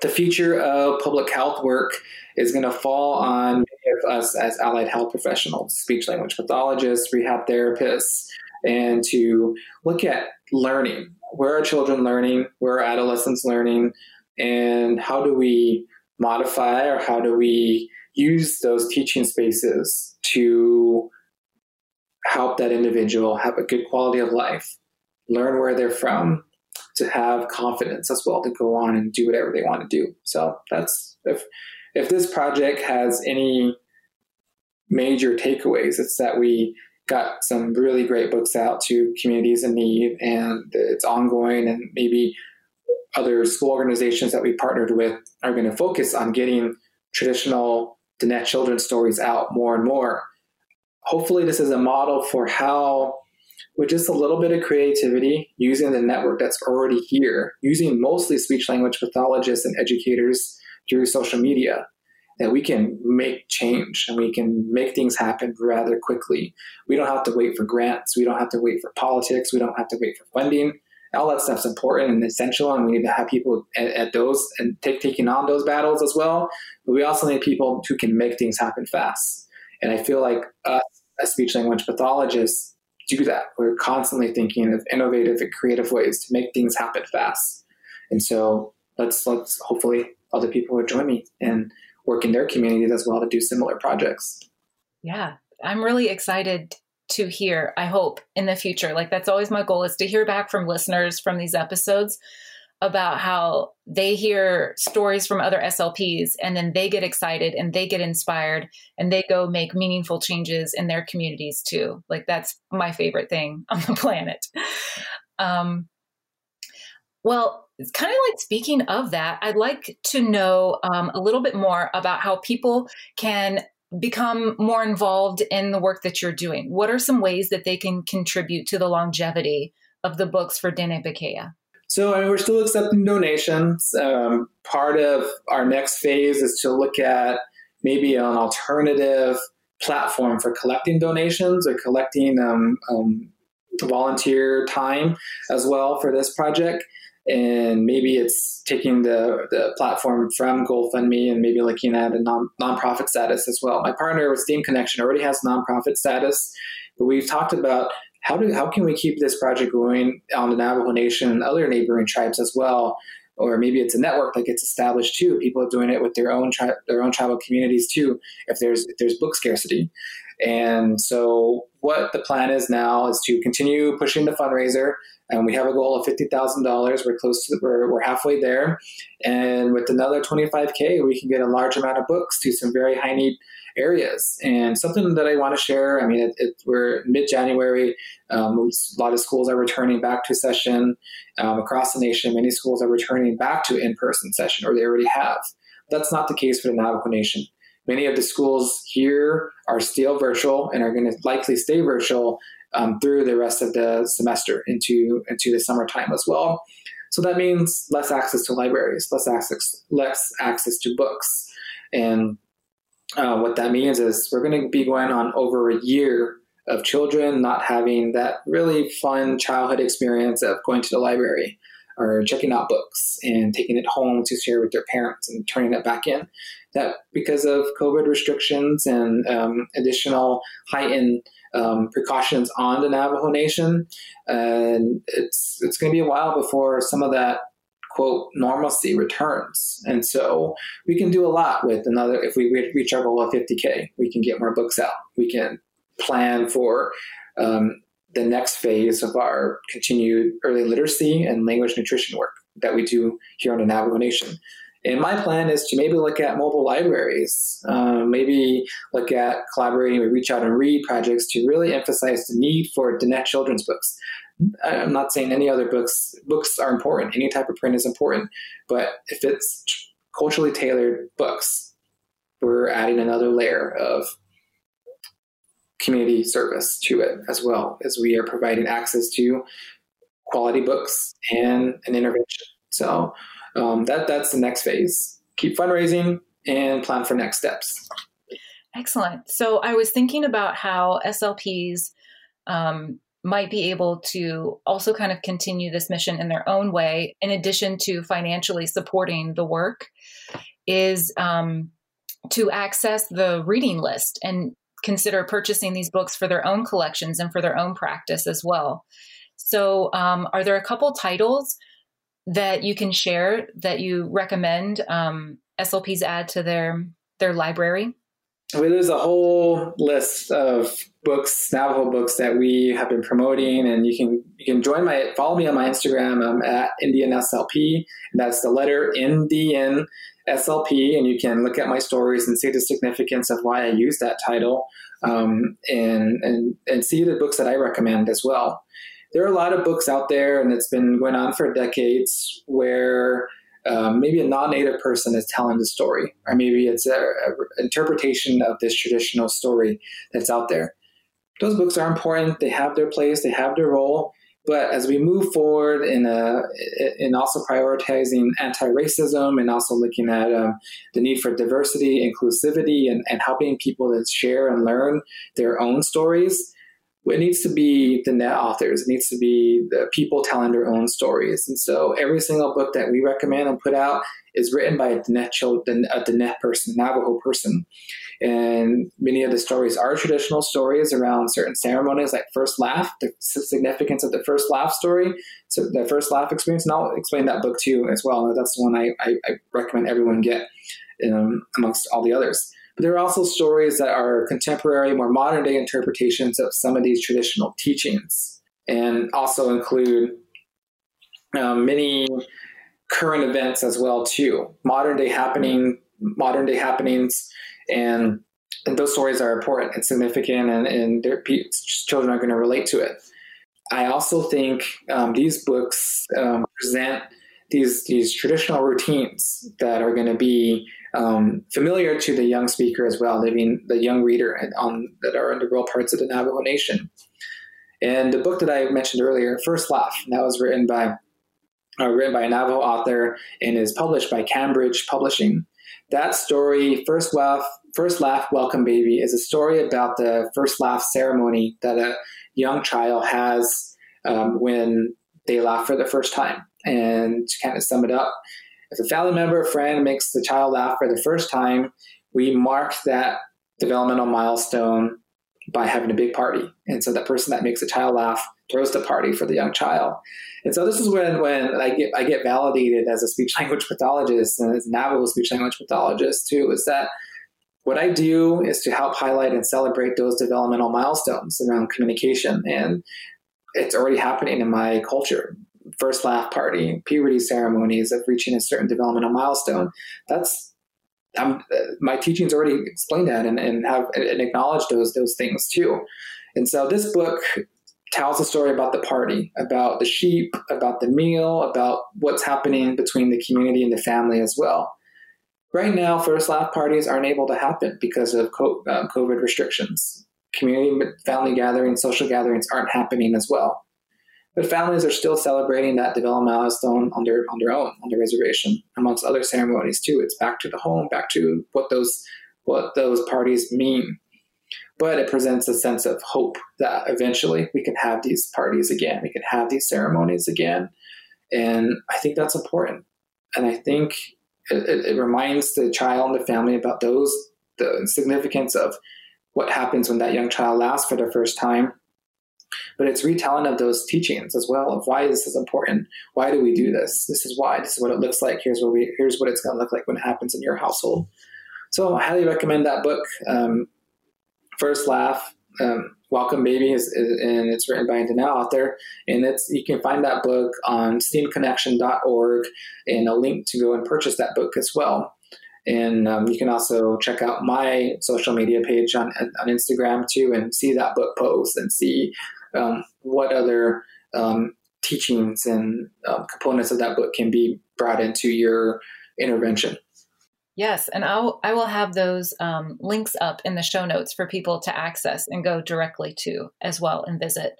B: the future of public health work is going to fall on many of us as allied health professionals, speech language pathologists, rehab therapists, and to look at learning. Where are children learning? Where are adolescents learning? And how do we modify or how do we use those teaching spaces to help that individual have a good quality of life, learn where they're from, to have confidence as well to go on and do whatever they want to do. So that's if if this project has any major takeaways, it's that we got some really great books out to communities in need and it's ongoing and maybe other school organizations that we partnered with are going to focus on getting traditional Diné children's stories out more and more. Hopefully this is a model for how with just a little bit of creativity using the network that's already here, using mostly speech language pathologists and educators through social media, that we can make change and we can make things happen rather quickly. We don't have to wait for grants. We don't have to wait for politics. We don't have to wait for funding. All that stuff's important and essential, and we need to have people at, at those and take taking on those battles as well. But we also need people who can make things happen fast. And I feel like us as speech language pathologists do that. We're constantly thinking of innovative and creative ways to make things happen fast. And so let's let's hopefully other people join me and work in their communities as well to do similar projects.
A: Yeah, I'm really excited to hear, I hope, in the future. Like that's always my goal is to hear back from listeners from these episodes about how they hear stories from other SLPs and then they get excited and they get inspired and they go make meaningful changes in their communities too. Like that's my favorite thing on the planet. Um, well, it's kind of like speaking of that, I'd like to know um, a little bit more about how people can become more involved in the work that you're doing. What are some ways that they can contribute to the longevity of the books for Diné Bikéyah?
B: So I mean, we're still accepting donations. Um, part of our next phase is to look at maybe an alternative platform for collecting donations or collecting um, um, volunteer time as well for this project. And maybe it's taking the, the platform from GoFundMe and maybe looking at a non, nonprofit status as well. My partner with Steam Connection already has nonprofit status, but we've talked about how do how can we keep this project going on the Navajo Nation and other neighboring tribes as well or maybe it's a network that gets established too. People are doing it with their own tri- their own tribal communities too. If there's if there's book scarcity, and so what the plan is now is to continue pushing the fundraiser. And we have a goal of fifty thousand dollars. We're close to we're, we're halfway there, and with another twenty five k, we can get a large amount of books to some very high need areas. And something that I want to share. I mean, it, it, we're mid January. Um, a lot of schools are returning back to session um, across the nation. Many schools are returning back to in person session, or they already have. That's not the case for the Navajo Nation. Many of the schools here are still virtual and are going to likely stay virtual um, through the rest of the semester into into the summertime as well. So that means less access to libraries, less access less access to books, and uh, what that means is we're going to be going on over a year of children not having that really fun childhood experience of going to the library or checking out books and taking it home to share with their parents and turning it back in. That because of COVID restrictions and um, additional heightened um, precautions on the Navajo Nation, and it's it's going to be a while before some of that quote normalcy returns. And so we can do a lot with another. If we reach our goal of 50k, we can get more books out. We can plan for um, the next phase of our continued early literacy and language nutrition work that we do here on the Navajo Nation. And my plan is to maybe look at mobile libraries, uh, maybe look at collaborating with Reach Out and Read projects to really emphasize the need for Diné children's books. I'm not saying any other books. Books are important. Any type of print is important. But if it's culturally tailored books, we're adding another layer of community service to it as well as we are providing access to quality books and an intervention. So um, that that's the next phase. Keep fundraising and plan for next steps.
A: Excellent. So I was thinking about how SLPs um, might be able to also kind of continue this mission in their own way, in addition to financially supporting the work, is um, to access the reading list and consider purchasing these books for their own collections and for their own practice as well. So, um, are there a couple titles that you can share that you recommend um, SLPs add to their their library?
B: I mean, there's a whole list of books, Navajo books that we have been promoting, and you can you can join my follow me on my Instagram. I'm at Indian SLP. that's the letter Indian SLP, and you can look at my stories and see the significance of why I use that title, um, and and and see the books that I recommend as well. There are a lot of books out there, and it's been going on for decades where um, maybe a non-native person is telling the story, or maybe it's an interpretation of this traditional story that's out there. Those books are important. They have their place. They have their role. But as we move forward in, a, in also prioritizing anti-racism and also looking at um, the need for diversity, inclusivity, and, and helping people to share and learn their own stories, it needs to be the Diné authors. It needs to be the people telling their own stories. And so every single book that we recommend and put out is written by a Diné, child, a Diné person, Navajo person. And many of the stories are traditional stories around certain ceremonies, like first laugh, the significance of the first laugh story, so the first laugh experience. And I'll explain that book to you as well. That's the one I, I, I recommend everyone get um, amongst all the others. There are also stories that are contemporary, more modern day interpretations of some of these traditional teachings, and also include um, many current events as well too, modern day happening, modern day happenings, and and those stories are important and significant, and, and their children are going to relate to it. I also think um, these books um, present these these traditional routines that are going to be um, familiar to the young speaker as well, living the young reader on that are in the rural parts of the Navajo Nation. And the book that I mentioned earlier, First Laugh, that was written by uh, written by a Navajo author and is published by Charlesbridge Publishing. That story, First Laugh, First Laugh, Welcome Baby, is a story about the first laugh ceremony that a young child has um, when they laugh for the first time. And to kind of sum it up, if a family member or friend makes the child laugh for the first time, we mark that developmental milestone by having a big party. And so that person that makes the child laugh throws the party for the young child. And so this is when when I get I get validated as a speech language pathologist and as a Navajo speech language pathologist too, is that what I do is to help highlight and celebrate those developmental milestones around communication. And it's already happening in my culture. First laugh party, puberty ceremonies of reaching a certain developmental milestone. That's I'm, my teachings already explained that and, and have and acknowledged those those things too. And so this book tells a story about the party, about the sheep, about the meal, about what's happening between the community and the family as well. Right now, first laugh parties aren't able to happen because of um, COVID restrictions. Community family gatherings, social gatherings aren't happening as well. But families are still celebrating that development milestone on their on their own on the reservation, amongst other ceremonies too. It's back to the home, back to what those what those parties mean. But it presents a sense of hope that eventually we can have these parties again, we can have these ceremonies again, and I think that's important. And I think it, it, it reminds the child and the family about those the significance of what happens when that young child laughs for the first time but it's retelling of those teachings as well of why this is important. Why do we do this? This is why. This is what it looks like. Here's what we. Here's what it's going to look like when it happens in your household. So I highly recommend that book. Um, First Laugh, um, Welcome Baby, is, is, and it's written by a Diné author. And it's you can find that book on steamconnection.org and a link to go and purchase that book as well. And um, you can also check out my social media page on, on Instagram too and see that book post and see um, what other um, teachings and um, components of that book can be brought into your intervention.
A: Yes, and I'll I will have those um, links up in the show notes for people to access and go directly to as well and visit.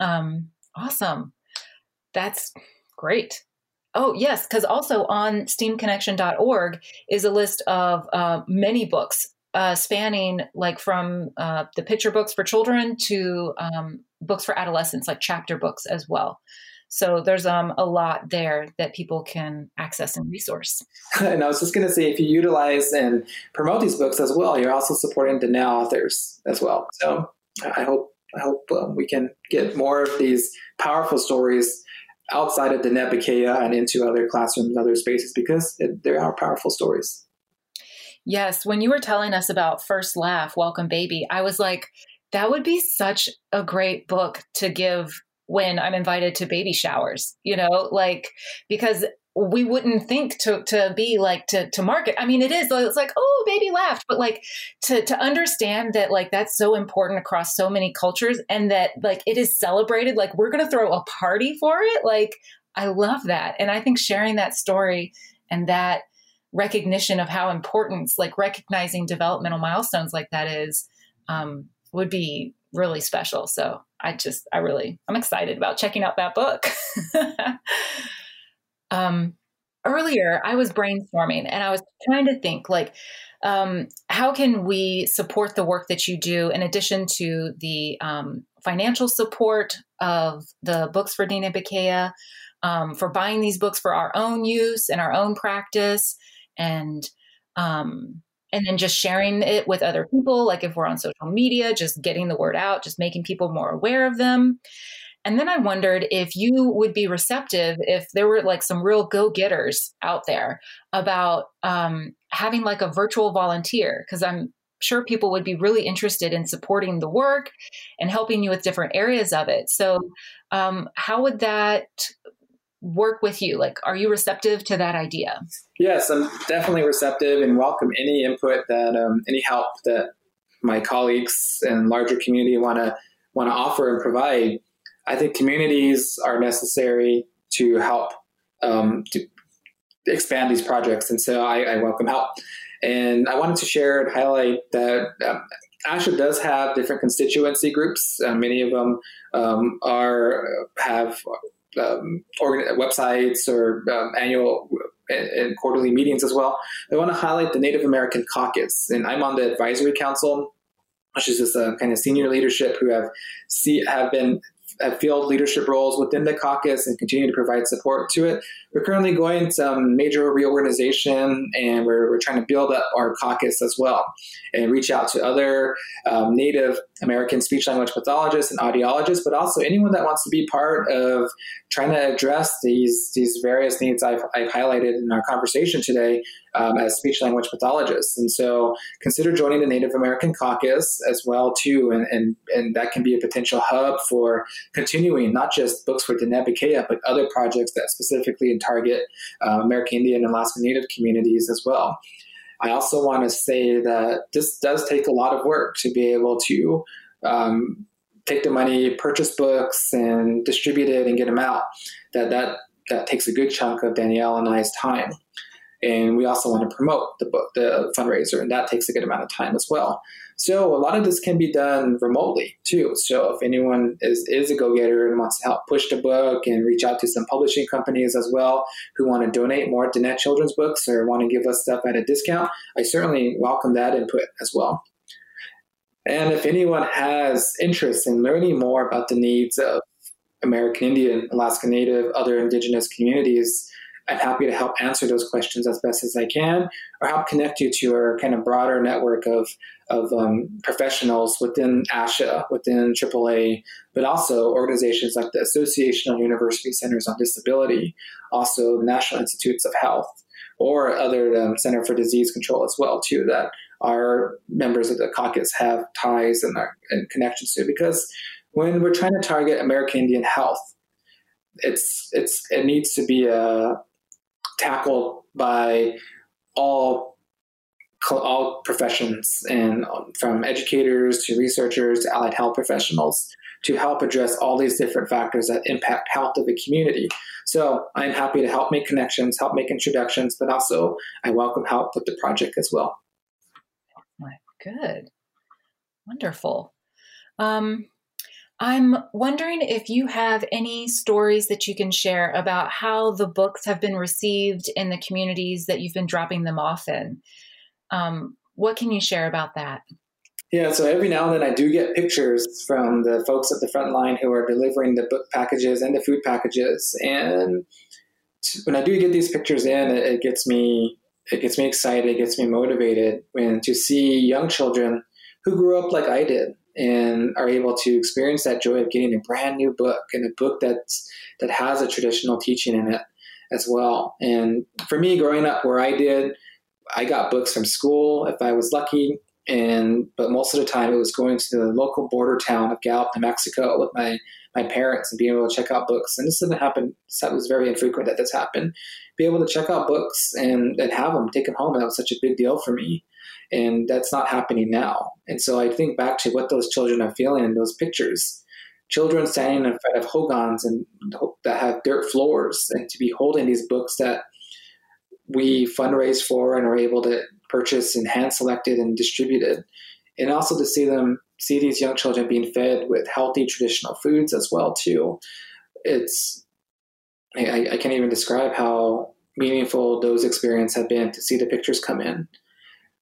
A: Um, awesome, that's great. Oh yes, because also on SteamConnection.org is a list of uh, many books uh, spanning like from uh, the picture books for children to um, books for adolescents, like chapter books as well. So there's um, a lot there that people can access and resource.
B: and I was just going to say, if you utilize and promote these books as well, you're also supporting the now authors as well. So I hope I hope um, we can get more of these powerful stories outside of Diné Bikéyah and into other classrooms, other spaces, because it, there are powerful stories.
A: Yes, when you were telling us about First Laugh, Welcome Baby, I was like, that would be such a great book to give when I'm invited to baby showers, you know, like because we wouldn't think to to be like to to market. I mean, it is. It's like, oh, baby laughed, but like to to understand that like that's so important across so many cultures, and that like it is celebrated. Like we're gonna throw a party for it. Like I love that, and I think sharing that story and that recognition of how important, like recognizing developmental milestones like that is, um, would be really special. So I just, I really, I'm excited about checking out that book. um, earlier, I was brainstorming and I was trying to think like, um, how can we support the work that you do in addition to the um, financial support of the books for Diné Bikéyah, um, for buying these books for our own use and our own practice, and um, and then just sharing it with other people like if we're on social media just getting the word out just making people more aware of them. And then i wondered if you would be receptive if there were like some real go-getters out there about um, having like a virtual volunteer because i'm sure people would be really interested in supporting the work and helping you with different areas of it. So um, how would that work with you? Like, are you receptive to that idea?
B: Yes, I'm definitely receptive and welcome any input that um, any help that my colleagues and larger community want to want to offer and provide. I think communities are necessary to help um, to expand these projects, and so I, I, welcome help. And I wanted to share and highlight that um, ASHA does have different constituency groups. Uh, many of them um, are have um, websites or um, annual and, and, quarterly meetings as well. I want to highlight the Native American Caucus, and I'm on the advisory council, which is just a kind of senior leadership who have see have been have filled leadership roles within the caucus and continue to provide support to it. We're currently going some major reorganization and we're, we're trying to build up our caucus as well and reach out to other um, Native American speech language pathologists and audiologists, but also anyone that wants to be part of trying to address these, these various needs I've, I've highlighted in our conversation today um, as speech language pathologists. And so consider joining the Native American Caucus as well too, and, and, and that can be a potential hub for continuing not just books for Diné Bikéyah, but other projects that specifically target uh, American Indian and Alaska Native communities as well. I also want to say that this does take a lot of work to be able to um, take the money, purchase books, and distribute it and get them out. That that that takes a good chunk of Danielle and I's time and we also want to promote the book, the fundraiser, and that takes a good amount of time as well. So a lot of this can be done remotely too. So if anyone is, is a go-getter and wants to help push the book and reach out to some publishing companies as well who want to donate more to Diné Children's books or want to give us stuff at a discount, I certainly welcome that input as well. And if anyone has interest in learning more about the needs of American Indian, Alaska Native, other indigenous communities, I'm happy to help answer those questions as best as I can, or help connect you to our kind of broader network of of um, professionals within ASHA, within AAA, but also organizations like the Association of University Centers on Disability, also the National Institutes of Health, or other um, Center for Disease Control as well too. That our members of the caucus have ties and, our, and connections to, because when we're trying to target American Indian health, it's it's it needs to be a tackled by all all professions and um, from educators to researchers to allied health professionals to help address all these different factors that impact health of a community. So I'm happy to help make connections, help make introductions, but also I welcome help with the project as well.
A: Good. Wonderful. Um, I'm wondering if you have any stories that you can share about how the books have been received in the communities that you've been dropping them off in. Um, what can you share about that?
B: Yeah, so every now and then I do get pictures from the folks at the front line who are delivering the book packages and the food packages. And when I do get these pictures in, it, gets me it gets me excited, it gets me motivated when to see young children who grew up like I did and are able to experience that joy of getting a brand new book and a book that's that has a traditional teaching in it as well. And for me, growing up where I did, I got books from school if I was lucky, and but most of the time it was going to the local border town of Gallup, New Mexico, with my my parents and being able to check out books. And this didn't happen. That was very infrequent that this happened. Be able to check out books and, and have them, take them home, that was such a big deal for me. And that's not happening now. And so I think back to what those children are feeling in those pictures. Children standing in front of hogans and that have dirt floors, and to be holding these books that we fundraise for and are able to purchase and hand selected and distributed, and also to see them see these young children being fed with healthy traditional foods as well too. It's I, I can't even describe how meaningful those experiences have been to see the pictures come in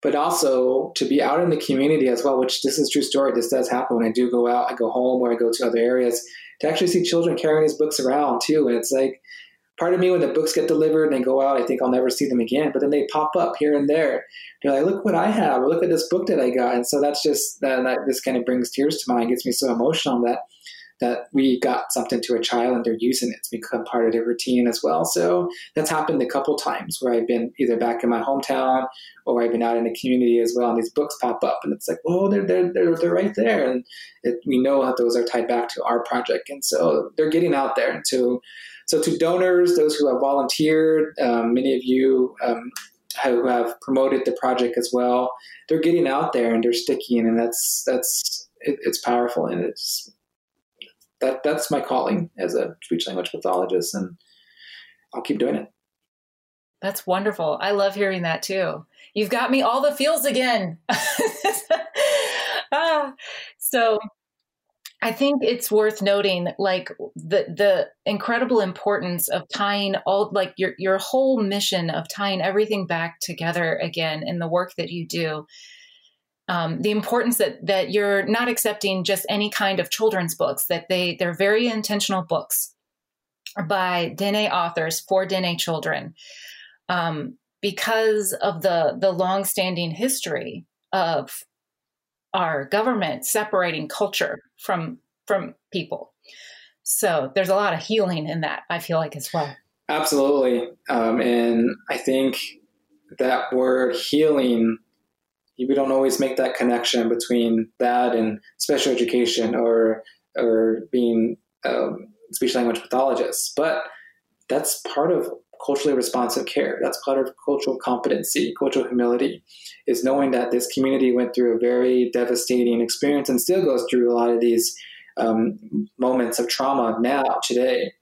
B: but also to be out in the community as well, which this is true story. This does happen when I do go out, I go home or I go to other areas to actually see children carrying these books around too. And it's like part of me when the books get delivered and they go out, I think I'll never see them again. But then they pop up here and there. You're like, look what I have, or look at this book that I got. And so that's just that, that this kind of brings tears to mind, gets me so emotional that that we got something to a child and they're using it to become part of their routine as well. So that's happened a couple times where I've been either back in my hometown or I've been out in the community as well, and these books pop up, and it's like, oh, they're they're they're, they're right there, and it, we know that those are tied back to our project, and so they're getting out there. And so, so to donors, those who have volunteered, um, many of you. Um, who have promoted the project as well, they're getting out there and they're sticking, and that's that's it, it's powerful and it's that that's my calling as a speech language pathologist, and I'll keep doing it.
A: That's wonderful. I love hearing that too. You've got me all the feels again. ah, so I think it's worth noting like the the incredible importance of tying all like your your whole mission of tying everything back together again in the work that you do. Um, the importance that that you're not accepting just any kind of children's books that they they're very intentional books by Diné authors for Diné children um, because of the the longstanding history of our government separating culture from from people. So there's a lot of healing in that. I feel like as well.
B: Absolutely, um, and I think that word healing. We don't always make that connection between that and special education or or being um, speech language pathologists, but that's part of culturally responsive care. That's part of cultural competency, cultural humility, is knowing that this community went through a very devastating experience and still goes through a lot of these um, moments of trauma now, today.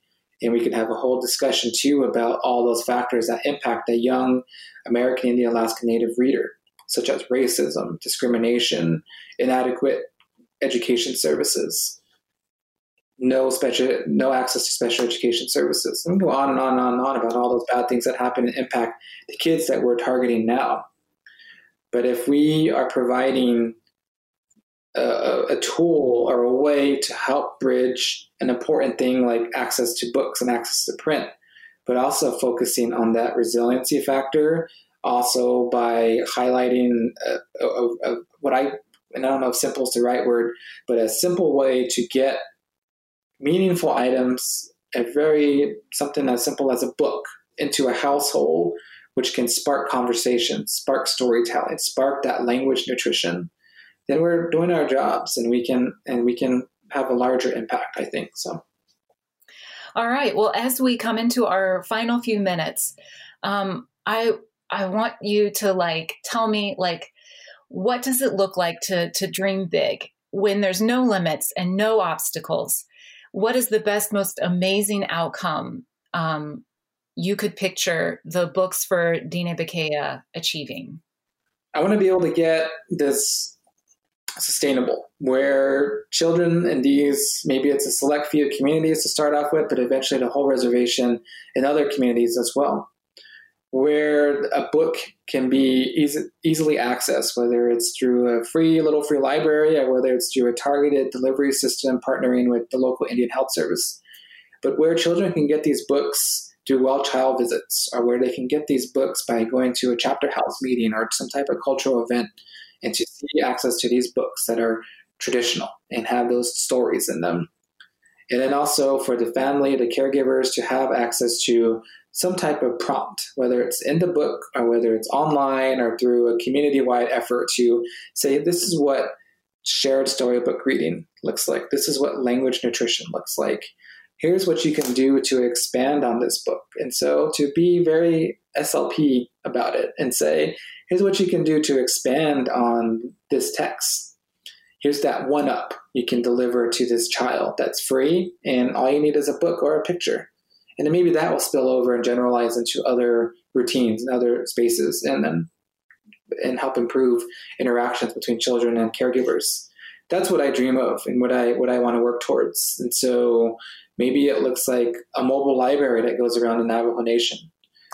B: And we can have a whole discussion too about all those factors that impact a young American Indian Alaska Native reader, such as racism, discrimination, inadequate education services, no special no access to special education services. And go on and on and on and on about all those bad things that happen and impact the kids that we're targeting now. But if we are providing a, a tool or a way to help bridge an important thing like access to books and access to print, but also focusing on that resiliency factor, also by highlighting a, a, a, what I and I don't know if simple is the right word, but a simple way to get meaningful items, a very something as simple as a book into a household, which can spark conversation, spark storytelling, spark that language nutrition, then we're doing our jobs and we can and we can have a larger impact, I think. So
A: all right. Well, as we come into our final few minutes, um, I I want you to like tell me like what does it look like to to dream big when there's no limits and no obstacles what is the best, most amazing outcome um, you could picture the books for Diné Bikéyah achieving?
B: I want to be able to get this sustainable, where children in these, maybe it's a select few communities to start off with, but eventually the whole reservation in other communities as well where a book can be easy, easily accessed, whether it's through a free little free library or whether it's through a targeted delivery system partnering with the local Indian Health Service. But where children can get these books through well child visits, or where they can get these books by going to a chapter house meeting or some type of cultural event, and to see access to these books that are traditional and have those stories in them. And then also for the family, the caregivers to have access to some type of prompt, whether it's in the book or whether it's online or through a community wide effort to say, this is what shared storybook reading looks like. This is what language nutrition looks like. Here's what you can do to expand on this book. And so to be very SLP about it and say, here's what you can do to expand on this text. Here's that one up you can deliver to this child that's free, and all you need is a book or a picture and then maybe that will spill over and generalize into other routines and other spaces and then and help improve interactions between children and caregivers. That's what i dream of and what i what i want to work towards. And so maybe it looks like a mobile library that goes around the navajo nation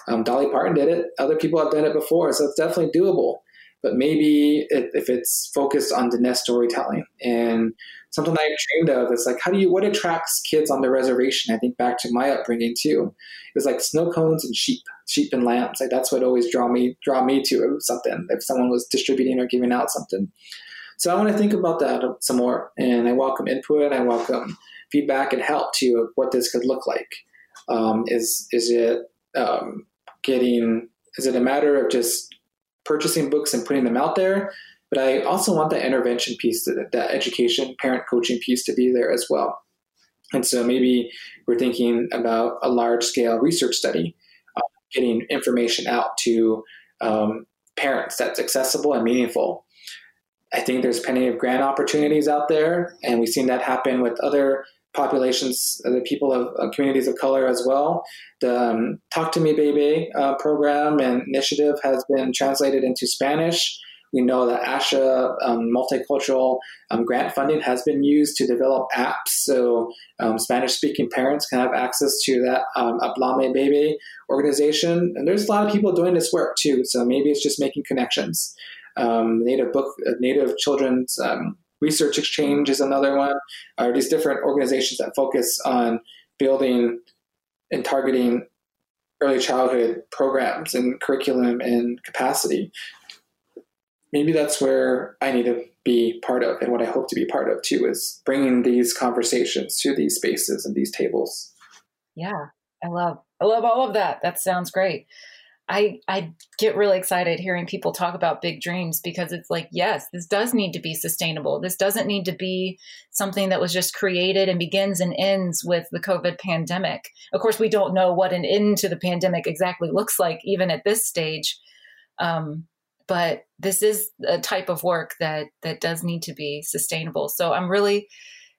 B: um, dolly parton did it. Other people have done it before so it's definitely doable. But maybe if it's focused on the nest storytelling and something I've dreamed of is like, how do you, what attracts kids on the reservation? I think back to my upbringing too. It was like snow cones and sheep, sheep and lambs. Like that's what always draw me, draw me to something if someone was distributing or giving out something. So I want to think about that some more and I welcome input. I welcome feedback and help to what this could look like. Um, is, is it um, getting, is it a matter of just purchasing books and putting them out there? But I also want that intervention piece, that, that education, parent coaching piece to be there as well. And so maybe we're thinking about a large scale research study, uh, getting information out to um, parents that's accessible and meaningful. I think there's plenty of grant opportunities out there, and we've seen that happen with other populations, the people of uh, communities of color as well. The um, Talk to Me Baby uh, program and initiative has been translated into Spanish We know that ASHA um, multicultural um, grant funding has been used to develop apps so um, Spanish speaking parents can have access to that um, Hablame Bebe organization. And there's a lot of people doing this work too. So maybe it's just making connections. Um, Native book, uh, Native Children's um, Research Exchange is another one. Are these different organizations that focus on building and targeting early childhood programs and curriculum and capacity. Maybe that's where I need to be part of, and what I hope to be part of too is bringing these conversations to these spaces and these tables.
A: Yeah, I love, I love all of that. That sounds great. I I get really excited hearing people talk about big dreams because it's like, yes, this does need to be sustainable. This doesn't need to be something that was just created and begins and ends with the COVID pandemic. Of course, we don't know what an end to the pandemic exactly looks like, even at this stage. Um, but this is a type of work that that does need to be sustainable. So I'm really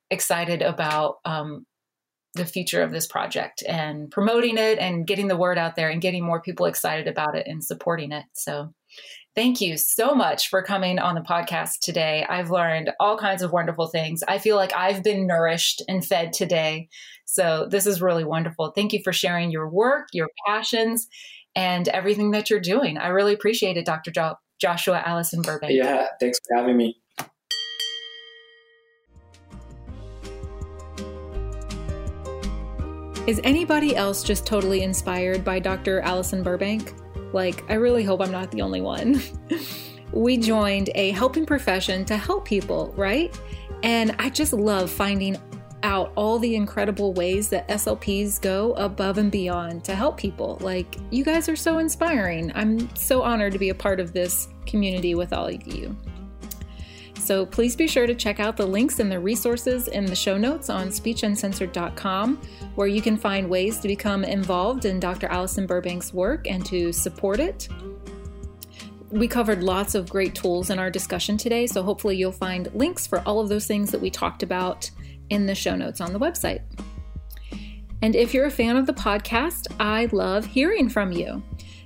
A: excited about um, the future of this project and promoting it and getting the word out there and getting more people excited about it and supporting it. So, thank you so much for coming on the podcast today. I've learned all kinds of wonderful things. I feel like I've been nourished and fed today. So, this is really wonderful. Thank you for sharing your work, your passions, and everything that you're doing. I really appreciate it, Dr. Jo- Joshuaa Allison Burbank.
B: Yeah, thanks for having me.
A: Is anybody else just totally inspired by Dr. Allison Burbank? Like, I really hope I'm not the only one. we joined a helping profession to help people, right? And I just love finding out all the incredible ways that SLPs go above and beyond to help people. Like, you guys are so inspiring. I'm so honored to be a part of this community with all of you. So please be sure to check out the links and the resources in the show notes on speechuncensored.com, where you can find ways to become involved in Dr. Allison Burbank's work and to support it. We covered lots of great tools in our discussion today, so hopefully you'll find links for all of those things that we talked about in the show notes on the website. And if you're a fan of the podcast, I love hearing from you.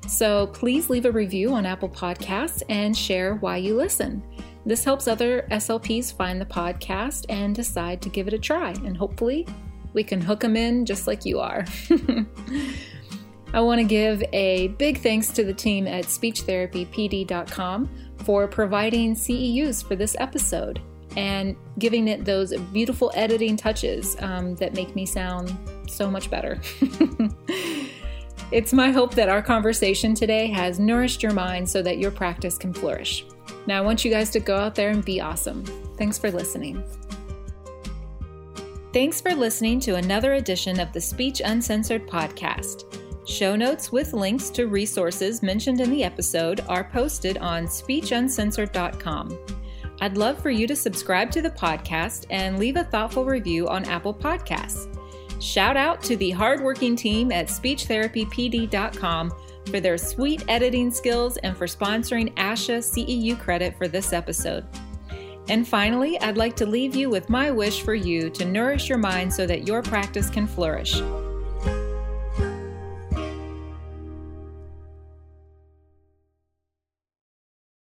A: So please leave a review on Apple Podcasts and share why you listen. This helps other SLPs find the podcast and decide to give it a try, and hopefully, we can hook them in just like you are. I want to give a big thanks to the team at speechtherapypd.com for providing CEUs for this episode and giving it those beautiful editing touches um, that make me sound so much better. it's my hope that our conversation today has nourished your mind so that your practice can flourish. Now, I want you guys to go out there and be awesome. Thanks for listening. Thanks for listening to another edition of the Speech Uncensored podcast. Show notes with links to resources mentioned in the episode are posted on speechuncensored.com. I'd love for you to subscribe to the podcast and leave a thoughtful review on Apple Podcasts. Shout out to the hardworking team at speechtherapypd.com for their sweet editing skills and for sponsoring ASHA CEU credit for this episode. And finally, I'd like to leave you with my wish for you to nourish your mind so that your practice can flourish.